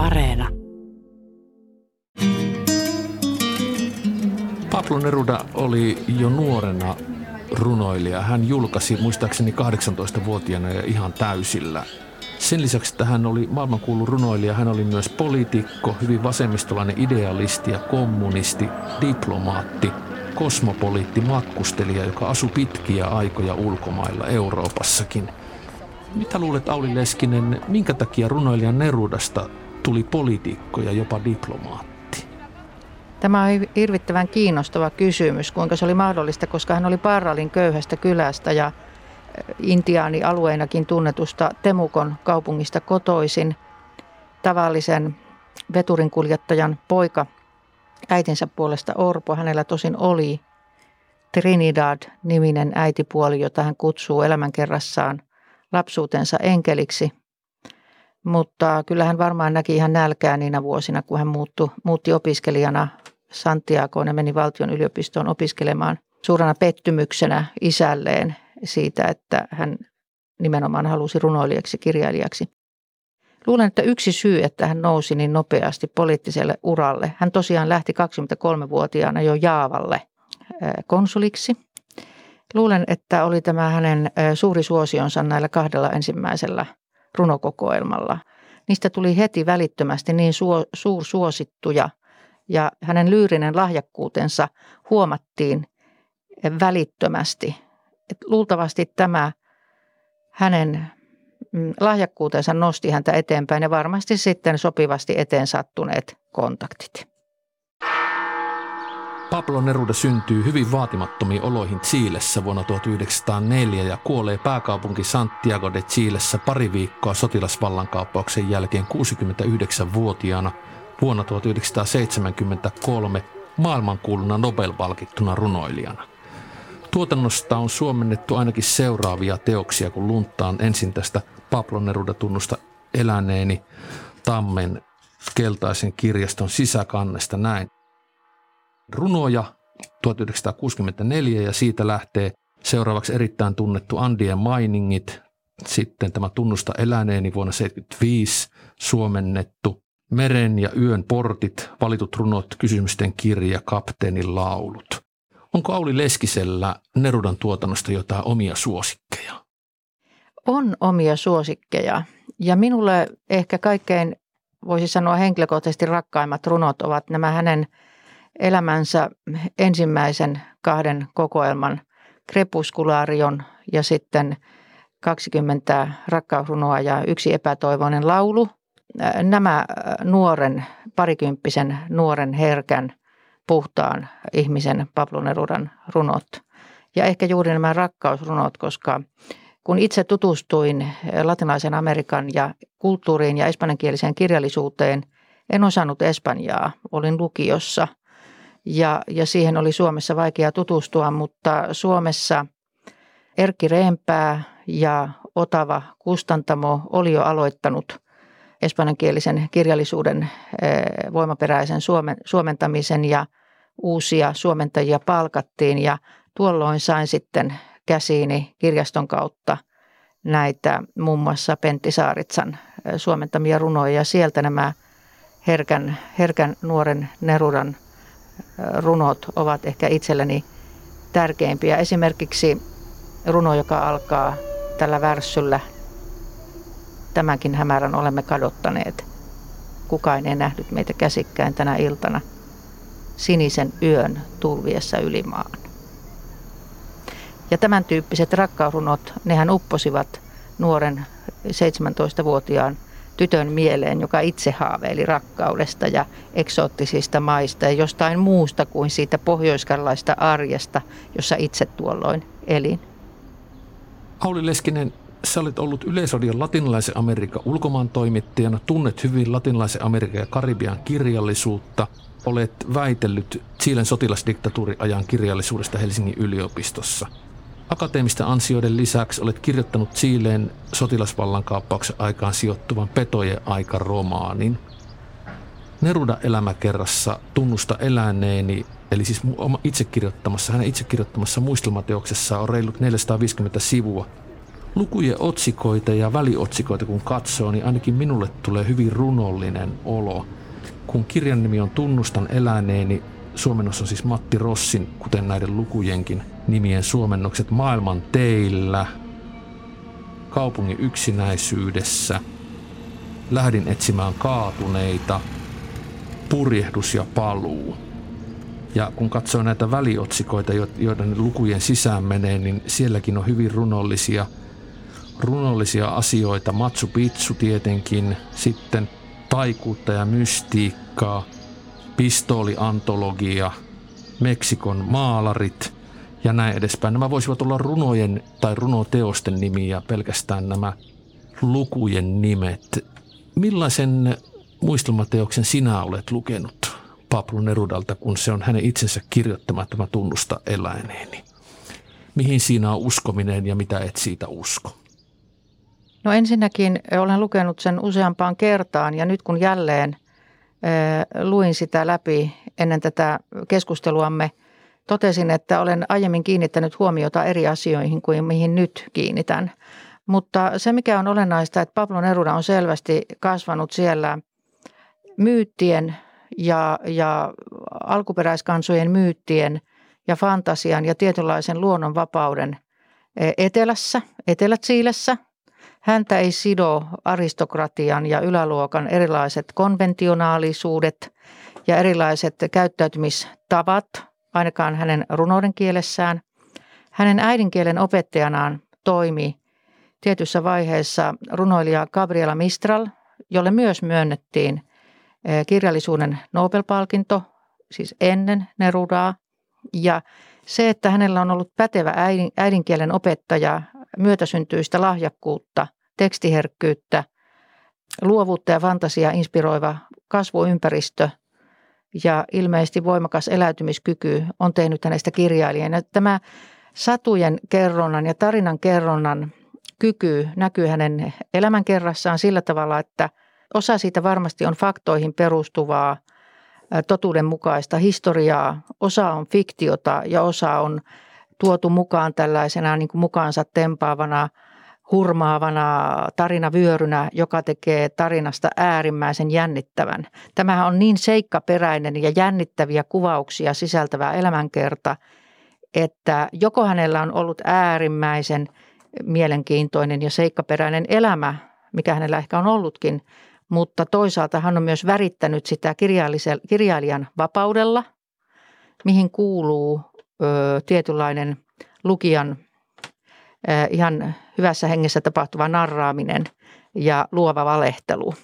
Areena. Pablo Neruda oli jo nuorena runoilija. Hän julkaisi muistaakseni 18-vuotiaana ja ihan täysillä. Sen lisäksi, että hän oli maailmankuulu runoilija, hän oli myös poliitikko, hyvin vasemmistolainen idealisti ja kommunisti, diplomaatti, kosmopoliitti, matkustelija, joka asui pitkiä aikoja ulkomailla Euroopassakin. Mitä luulet Auli Leskinen, minkä takia runoilijan Nerudasta tuli poliitikko ja jopa diplomaatti? Tämä on hirvittävän kiinnostava kysymys, kuinka se oli mahdollista, koska hän oli Parralin köyhästä kylästä ja intiaanialueenakin tunnetusta Temukon kaupungista kotoisin. Tavallisen veturinkuljettajan poika, äitinsä puolesta Orpo, hänellä tosin oli Trinidad-niminen äitipuoli, jota hän kutsuu elämänkerrassaan lapsuutensa enkeliksi. Mutta kyllä hän varmaan näki ihan nälkää niinä vuosina, kun hän muuttu, muutti opiskelijana Santiagoon ja meni valtion yliopistoon opiskelemaan suurena pettymyksenä isälleen siitä, että hän nimenomaan halusi runoilijaksi, kirjailijaksi. Luulen, että yksi syy, että hän nousi niin nopeasti poliittiselle uralle, hän tosiaan lähti 23-vuotiaana jo Jaavalle konsuliksi. Luulen, että oli tämä hänen suuri suosionsa näillä kahdella ensimmäisellä runokokoelmalla. Niistä tuli heti välittömästi niin suo, suursuosittuja ja hänen lyyrinen lahjakkuutensa huomattiin välittömästi. Et luultavasti tämä hänen mm, lahjakkuutensa nosti häntä eteenpäin ja varmasti sitten sopivasti eteen sattuneet kontaktit. Pablo Neruda syntyy hyvin vaatimattomiin oloihin Chiilessä vuonna 1904 ja kuolee pääkaupunki Santiago de Chilessä pari viikkoa sotilasvallankaappauksen jälkeen 69-vuotiaana vuonna 1973 maailmankuuluna Nobel-palkittuna runoilijana. Tuotannosta on suomennettu ainakin seuraavia teoksia, kun luntaan ensin tästä Pablo Neruda-tunnusta eläneeni Tammen keltaisen kirjaston sisäkannesta näin. Runoja 1964 ja siitä lähtee seuraavaksi erittäin tunnettu Andien Miningit, sitten tämä Tunnusta eläneeni vuonna 1975 suomennettu Meren ja yön portit, valitut runot, kysymysten kirja, kapteenin laulut. Onko Auli Leskisellä Nerudan tuotannosta jotain omia suosikkeja? On omia suosikkeja. Ja minulle ehkä kaikkein, voisi sanoa henkilökohtaisesti rakkaimmat runot ovat nämä hänen elämänsä ensimmäisen kahden kokoelman Krepuskularion ja sitten 20 rakkausrunoa ja yksi epätoivoinen laulu. Nämä nuoren, parikymppisen nuoren herkän puhtaan ihmisen Pablo Nerudan runot. Ja ehkä juuri nämä rakkausrunot, koska kun itse tutustuin latinalaisen Amerikan ja kulttuuriin ja espanjankieliseen kirjallisuuteen, en osannut espanjaa. Olin lukiossa ja, ja siihen oli Suomessa vaikea tutustua, mutta Suomessa Erkki Reempää ja Otava Kustantamo oli jo aloittanut espanjankielisen kirjallisuuden eh, voimaperäisen suomen, suomentamisen ja – uusia suomentajia palkattiin. Ja tuolloin sain sitten käsiini kirjaston kautta näitä muun muassa Pentti Saaritsan suomentamia runoja. Ja sieltä nämä herkän, herkän nuoren Nerudan runot ovat ehkä itselleni tärkeimpiä. Esimerkiksi runo, joka alkaa tällä värssyllä. Tämänkin hämärän olemme kadottaneet. Kukaan ei nähnyt meitä käsikkäin tänä iltana – sinisen yön tulviessa ylimaan. Ja tämän tyyppiset rakkaurunot, nehän upposivat nuoren 17-vuotiaan tytön mieleen, joka itse haaveili rakkaudesta ja eksoottisista maista ja jostain muusta kuin siitä pohjoiskarlaista arjesta, jossa itse tuolloin elin. Auli Leskinen, sä olet ollut Yleisradion latinalaisen Amerikan ulkomaan toimittajana, tunnet hyvin latinalaisen Amerikan ja Karibian kirjallisuutta – olet väitellyt Chilen sotilasdiktatuuriajan kirjallisuudesta Helsingin yliopistossa. Akateemisten ansioiden lisäksi olet kirjoittanut Chileen sotilasvallankaappauksen aikaan sijoittuvan Petojen aika-romaanin. Neruda elämäkerrassa Tunnusta eläneeni, eli siis itse kirjoittamassa, hänen itse kirjoittamassa muistelmateoksessa on reilut 450 sivua. lukujen otsikoita ja väliotsikoita kun katsoo, niin ainakin minulle tulee hyvin runollinen olo. Kun kirjan nimi on Tunnustan eläneeni, suomennos on siis Matti Rossin, kuten näiden lukujenkin nimien suomennokset Maailman teillä, Kaupungin yksinäisyydessä, Lähdin etsimään kaatuneita, Purjehdus ja paluu. Ja kun katsoo näitä väliotsikoita, joiden lukujen sisään menee, niin sielläkin on hyvin runollisia – runollisia asioita, Matsu Picchu tietenkin, sitten taikuutta ja mystiikkaa, pistooliantologia, Meksikon maalarit ja näin edespäin. Nämä voisivat olla runojen tai runoteosten nimiä, pelkästään nämä lukujen nimet. Millaisen muistelmateoksen sinä olet lukenut Pablo Nerudalta, kun se on hänen itsensä kirjoittama tämä tunnusta eläineeni? Mihin siinä on uskominen ja mitä et siitä usko? No ensinnäkin olen lukenut sen useampaan kertaan ja nyt kun jälleen luin sitä läpi ennen tätä keskusteluamme, totesin, että olen aiemmin kiinnittänyt huomiota eri asioihin kuin mihin nyt kiinnitän. Mutta se, mikä on olennaista, että Pablo Neruda on selvästi kasvanut siellä myyttien ja, ja alkuperäiskansojen myyttien ja fantasian ja tietynlaisen luonnonvapauden etelässä, Etelä-Chiilessä – Häntä ei sido aristokratian ja yläluokan erilaiset konventionaalisuudet ja erilaiset käyttäytymistavat, ainakaan hänen runouden kielessään. Hänen äidinkielen opettajanaan toimi tietyssä vaiheessa runoilija Gabriela Mistral, jolle myös myönnettiin eh, kirjallisuuden Nobel-palkinto, siis ennen Nerudaa. Ja se, että hänellä on ollut pätevä äidinkielen opettaja, myötäsyntyistä lahjakkuutta, tekstiherkkyyttä, luovuutta ja fantasia inspiroiva kasvuympäristö ja ilmeisesti voimakas eläytymiskyky on tehnyt hänestä kirjailijan. Tämä satujen kerronnan ja tarinan kerronnan kyky näkyy hänen elämänkerrassaan sillä tavalla, että osa siitä varmasti on faktoihin perustuvaa totuudenmukaista historiaa, osa on fiktiota ja osa on tuotu mukaan tällaisena niin kuin mukaansa tempaavana, hurmaavana tarinavyörynä, joka tekee tarinasta äärimmäisen jännittävän. Tämähän on niin seikkaperäinen ja jännittäviä kuvauksia sisältävä elämänkerta, että joko hänellä on ollut äärimmäisen mielenkiintoinen ja seikkaperäinen elämä, mikä hänellä ehkä on ollutkin, mutta toisaalta hän on myös värittänyt sitä kirjailijan vapaudella, mihin kuuluu tietynlainen lukijan ihan hyvässä hengessä tapahtuva narraaminen ja luova valehtelu.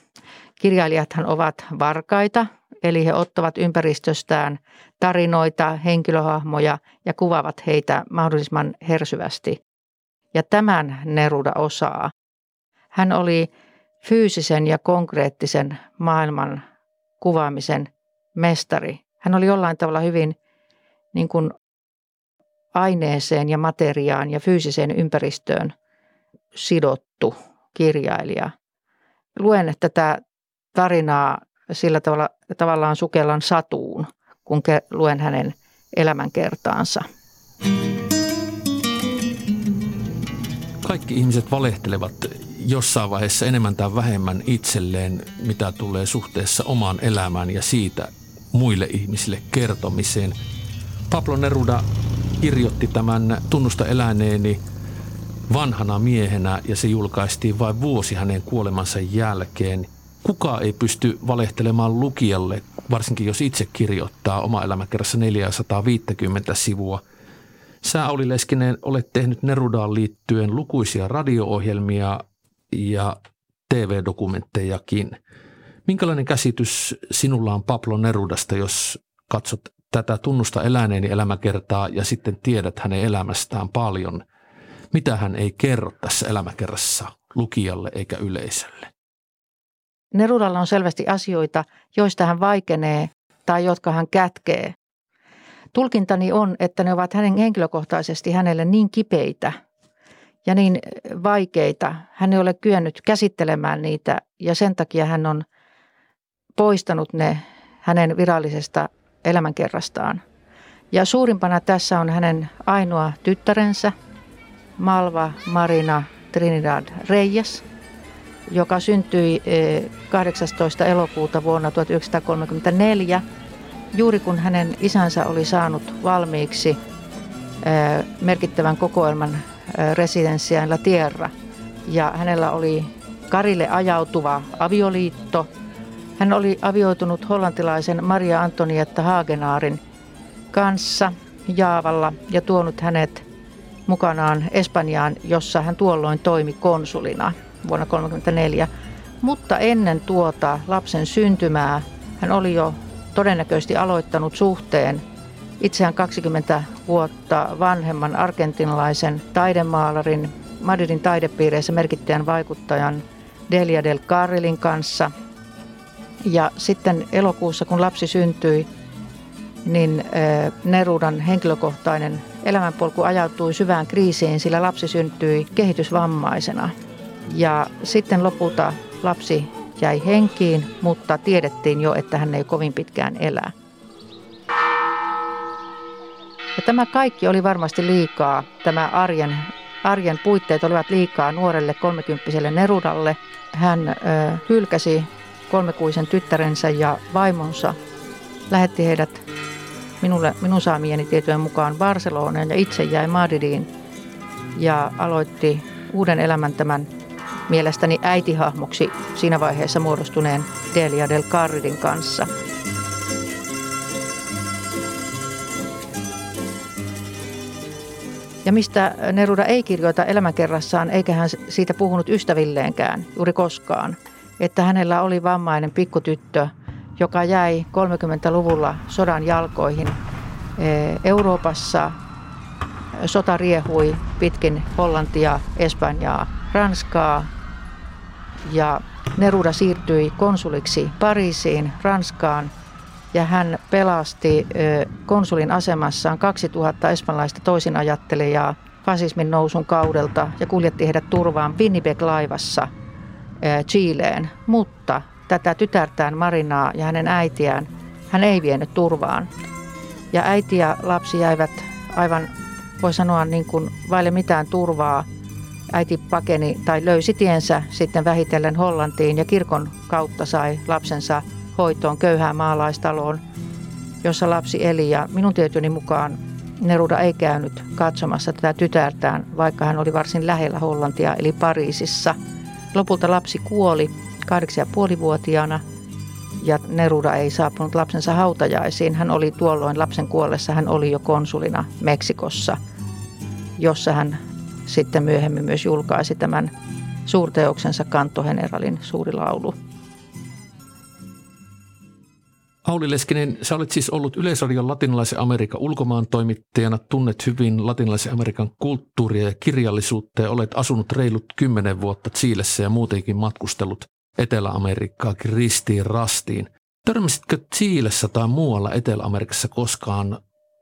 Kirjailijathan ovat varkaita, eli he ottavat ympäristöstään tarinoita, henkilöhahmoja ja kuvaavat heitä mahdollisimman hersyvästi. Ja tämän Neruda osaa. Hän oli fyysisen ja konkreettisen maailman kuvaamisen mestari. Hän oli jollain tavalla hyvin niin kuin aineeseen ja materiaan ja fyysiseen ympäristöön sidottu kirjailija. Luen tätä tarinaa sillä tavalla tavallaan sukellan satuun, kun luen hänen elämänkertaansa. Kaikki ihmiset valehtelevat jossain vaiheessa enemmän tai vähemmän itselleen, mitä tulee suhteessa omaan elämään ja siitä muille ihmisille kertomiseen. Pablo Neruda kirjoitti tämän Tunnusta eläneeni vanhana miehenä ja se julkaistiin vain vuosi hänen kuolemansa jälkeen. Kuka ei pysty valehtelemaan lukijalle, varsinkin jos itse kirjoittaa oma elämäkerrassa 450 sivua. Sä Auli Leskinen olet tehnyt Nerudaan liittyen lukuisia radio-ohjelmia ja TV-dokumenttejakin. Minkälainen käsitys sinulla on Pablo Nerudasta, jos katsot tätä tunnusta eläneeni elämäkertaa ja sitten tiedät hänen elämästään paljon, mitä hän ei kerro tässä elämäkerrassa lukijalle eikä yleisölle? Nerudalla on selvästi asioita, joista hän vaikenee tai jotka hän kätkee. Tulkintani on, että ne ovat hänen henkilökohtaisesti hänelle niin kipeitä ja niin vaikeita. Hän ei ole kyennyt käsittelemään niitä ja sen takia hän on poistanut ne hänen virallisesta elämänkerrastaan. Ja suurimpana tässä on hänen ainoa tyttärensä, Malva Marina Trinidad Reyes, joka syntyi 18. elokuuta vuonna 1934, juuri kun hänen isänsä oli saanut valmiiksi merkittävän kokoelman Residencia en la Tierra. Ja hänellä oli Karille ajautuva avioliitto. Hän oli avioitunut hollantilaisen Maria Antonietta Hagenaarin kanssa Jaavalla ja tuonut hänet mukanaan Espanjaan, jossa hän tuolloin toimi konsulina vuonna 1934. Mutta ennen tuota lapsen syntymää hän oli jo todennäköisesti aloittanut suhteen itseään 20 vuotta vanhemman argentinalaisen taidemaalarin Madridin taidepiireissä merkittäjän vaikuttajan Delia del Carrilin kanssa. Ja sitten elokuussa, kun lapsi syntyi, niin Nerudan henkilökohtainen elämänpolku ajautui syvään kriisiin, sillä lapsi syntyi kehitysvammaisena. Ja sitten lopulta lapsi jäi henkiin, mutta tiedettiin jo, että hän ei kovin pitkään elää. Ja tämä kaikki oli varmasti liikaa. Tämä arjen, arjen puitteet olivat liikaa nuorelle kolmekymppiselle Nerudalle. Hän ö, hylkäsi kolmekuisen tyttärensä ja vaimonsa, lähetti heidät minulle, minun saamieni tietojen mukaan Barcelonaan ja itse jäi Madridiin ja aloitti uuden elämän tämän mielestäni äitihahmoksi siinä vaiheessa muodostuneen Delia del Carridin kanssa. Ja mistä Neruda ei kirjoita elämänkerrassaan, eikä hän siitä puhunut ystävilleenkään juuri koskaan, että hänellä oli vammainen pikkutyttö, joka jäi 30-luvulla sodan jalkoihin Euroopassa. Sota riehui pitkin Hollantia, Espanjaa, Ranskaa ja Neruda siirtyi konsuliksi Pariisiin, Ranskaan ja hän pelasti konsulin asemassaan 2000 espanjalaista toisinajattelijaa fasismin nousun kaudelta ja kuljetti heidät turvaan Winnipeg-laivassa Chileen. Mutta tätä tytärtään Marinaa ja hänen äitiään hän ei vienyt turvaan. Ja äiti ja lapsi jäivät aivan, voi sanoa, niin kuin vaille mitään turvaa – Äiti pakeni tai löysi tiensä sitten vähitellen Hollantiin ja kirkon kautta sai lapsensa hoitoon köyhään maalaistaloon, jossa lapsi eli. Ja minun tietoni mukaan Neruda ei käynyt katsomassa tätä tytärtään, vaikka hän oli varsin lähellä Hollantia eli Pariisissa. Lopulta lapsi kuoli kahdeksan ja puolivuotiaana ja Neruda ei saapunut lapsensa hautajaisiin. Hän oli tuolloin lapsen kuollessa, hän oli jo konsulina Meksikossa, jossa hän sitten myöhemmin myös julkaisi tämän suurteoksensa Kantoheneralin suuri laulu. Auli Leskinen, sä olet siis ollut Yleisradion latinalaisen Amerikan ulkomaan toimittajana, tunnet hyvin latinalaisen Amerikan kulttuuria ja kirjallisuutta ja olet asunut reilut kymmenen vuotta Chiilessä ja muutenkin matkustellut Etelä-Amerikkaa ristiin rastiin. Törmäsitkö Chiilessä tai muualla Etelä-Amerikassa koskaan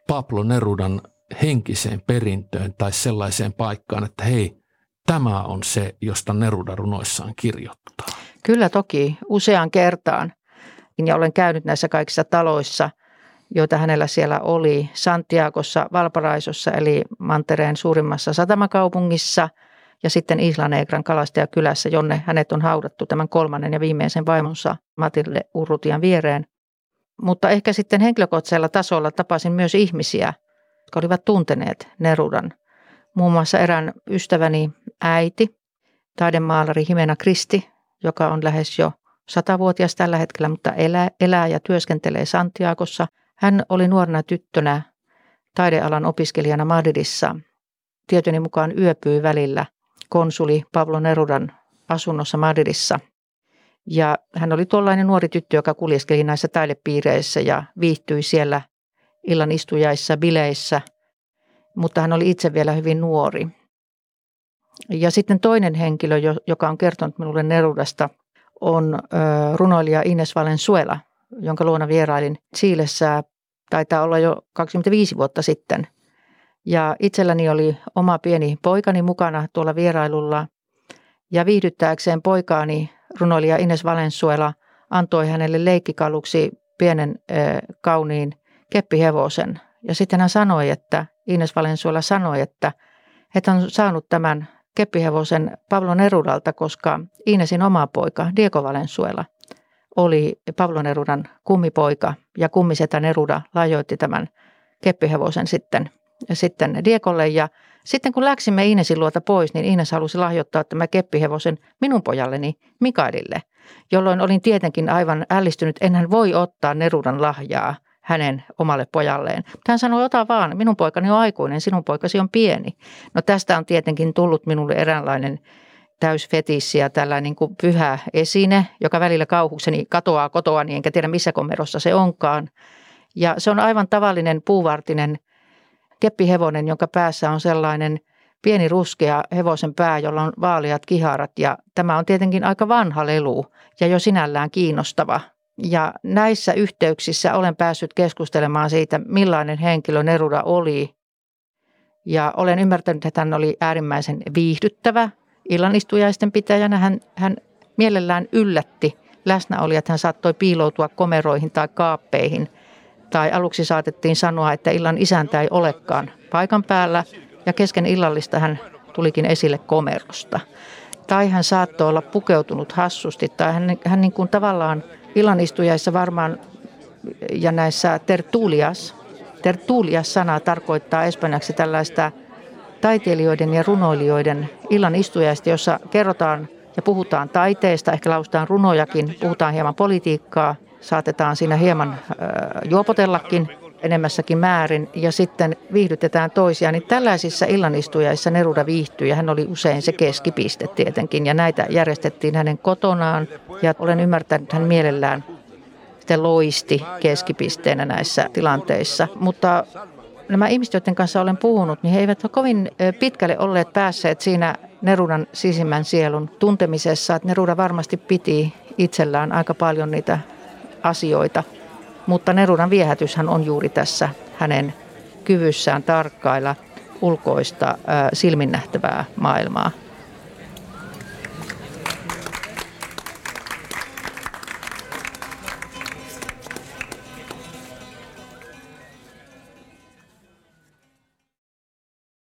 Pablo Nerudan henkiseen perintöön tai sellaiseen paikkaan, että hei, tämä on se, josta Neruda runoissaan kirjoittaa? Kyllä toki, useaan kertaan. Ja olen käynyt näissä kaikissa taloissa, joita hänellä siellä oli. Santiagossa, Valparaisossa eli Mantereen suurimmassa satamakaupungissa ja sitten Isla Negran kalastajakylässä, jonne hänet on haudattu tämän kolmannen ja viimeisen vaimonsa Matilde Urrutian viereen. Mutta ehkä sitten henkilökohtaisella tasolla tapasin myös ihmisiä, jotka olivat tunteneet Nerudan. Muun muassa erään ystäväni äiti, taidemaalari Himena Kristi, joka on lähes jo satavuotias tällä hetkellä, mutta elää, elää ja työskentelee Santiagossa. Hän oli nuorena tyttönä taidealan opiskelijana Madridissa. Tietoni mukaan yöpyi välillä konsuli Pablo Nerudan asunnossa Madridissa. Ja hän oli tuollainen nuori tyttö, joka kuljeskeli näissä taidepiireissä ja viihtyi siellä illan istujaissa, bileissä, mutta hän oli itse vielä hyvin nuori. Ja sitten toinen henkilö, joka on kertonut minulle Nerudasta, on runoilija Ines Valenzuela, jonka luona vierailin Chiilessä, taitaa olla jo 25 vuotta sitten. Ja itselläni oli oma pieni poikani mukana tuolla vierailulla. Ja viihdyttääkseen poikaani runoilija Ines Valenzuela antoi hänelle leikkikaluksi pienen kauniin keppihevosen. Ja sitten hän sanoi, että Ines Valensuola sanoi, että, että hän on saanut tämän keppihevosen Pablo Nerudalta, koska Iinesin oma poika Diego Valensuela oli Pablo Nerudan kummipoika ja kummisetä Neruda lajoitti tämän keppihevosen sitten, sitten Diekolle ja sitten kun läksimme Iinesin luota pois, niin Iines halusi lahjoittaa tämän keppihevosen minun pojalleni Mikaelille, jolloin olin tietenkin aivan ällistynyt, enhän voi ottaa Nerudan lahjaa hänen omalle pojalleen. Mutta hän sanoi, ota vaan, minun poikani on aikuinen, sinun poikasi on pieni. No tästä on tietenkin tullut minulle eräänlainen täysfetissi ja tällainen niin kuin pyhä esine, joka välillä kauhukseni katoaa kotoa, niin enkä tiedä missä komerossa se onkaan. Ja se on aivan tavallinen puuvartinen keppihevonen, jonka päässä on sellainen pieni ruskea hevosen pää, jolla on vaaleat kiharat. Ja tämä on tietenkin aika vanha lelu ja jo sinällään kiinnostava. Ja näissä yhteyksissä olen päässyt keskustelemaan siitä, millainen henkilö Neruda oli. Ja olen ymmärtänyt, että hän oli äärimmäisen viihdyttävä illanistujaisten pitäjänä. Hän, hän mielellään yllätti läsnäolijat. Hän saattoi piiloutua komeroihin tai kaappeihin – tai aluksi saatettiin sanoa, että illan isäntä ei olekaan paikan päällä ja kesken illallista hän tulikin esille komerosta. Tai hän saattoi olla pukeutunut hassusti tai hän, hän niin kuin tavallaan illanistujaissa varmaan ja näissä tertulias, tertulias-sana tarkoittaa espanjaksi tällaista taiteilijoiden ja runoilijoiden illanistujaista, jossa kerrotaan ja puhutaan taiteesta, ehkä laustaan runojakin, puhutaan hieman politiikkaa saatetaan siinä hieman juopotellakin enemmässäkin määrin ja sitten viihdytetään toisia, niin tällaisissa illanistujaissa Neruda viihtyi ja hän oli usein se keskipiste tietenkin ja näitä järjestettiin hänen kotonaan ja olen ymmärtänyt, hän mielellään sitten loisti keskipisteenä näissä tilanteissa, mutta nämä ihmiset, joiden kanssa olen puhunut, niin he eivät ole kovin pitkälle olleet päässeet siinä Nerudan sisimmän sielun tuntemisessa, Neruda varmasti piti itsellään aika paljon niitä asioita. Mutta Nerudan viehätyshän on juuri tässä hänen kyvyssään tarkkailla ulkoista silminnähtävää maailmaa.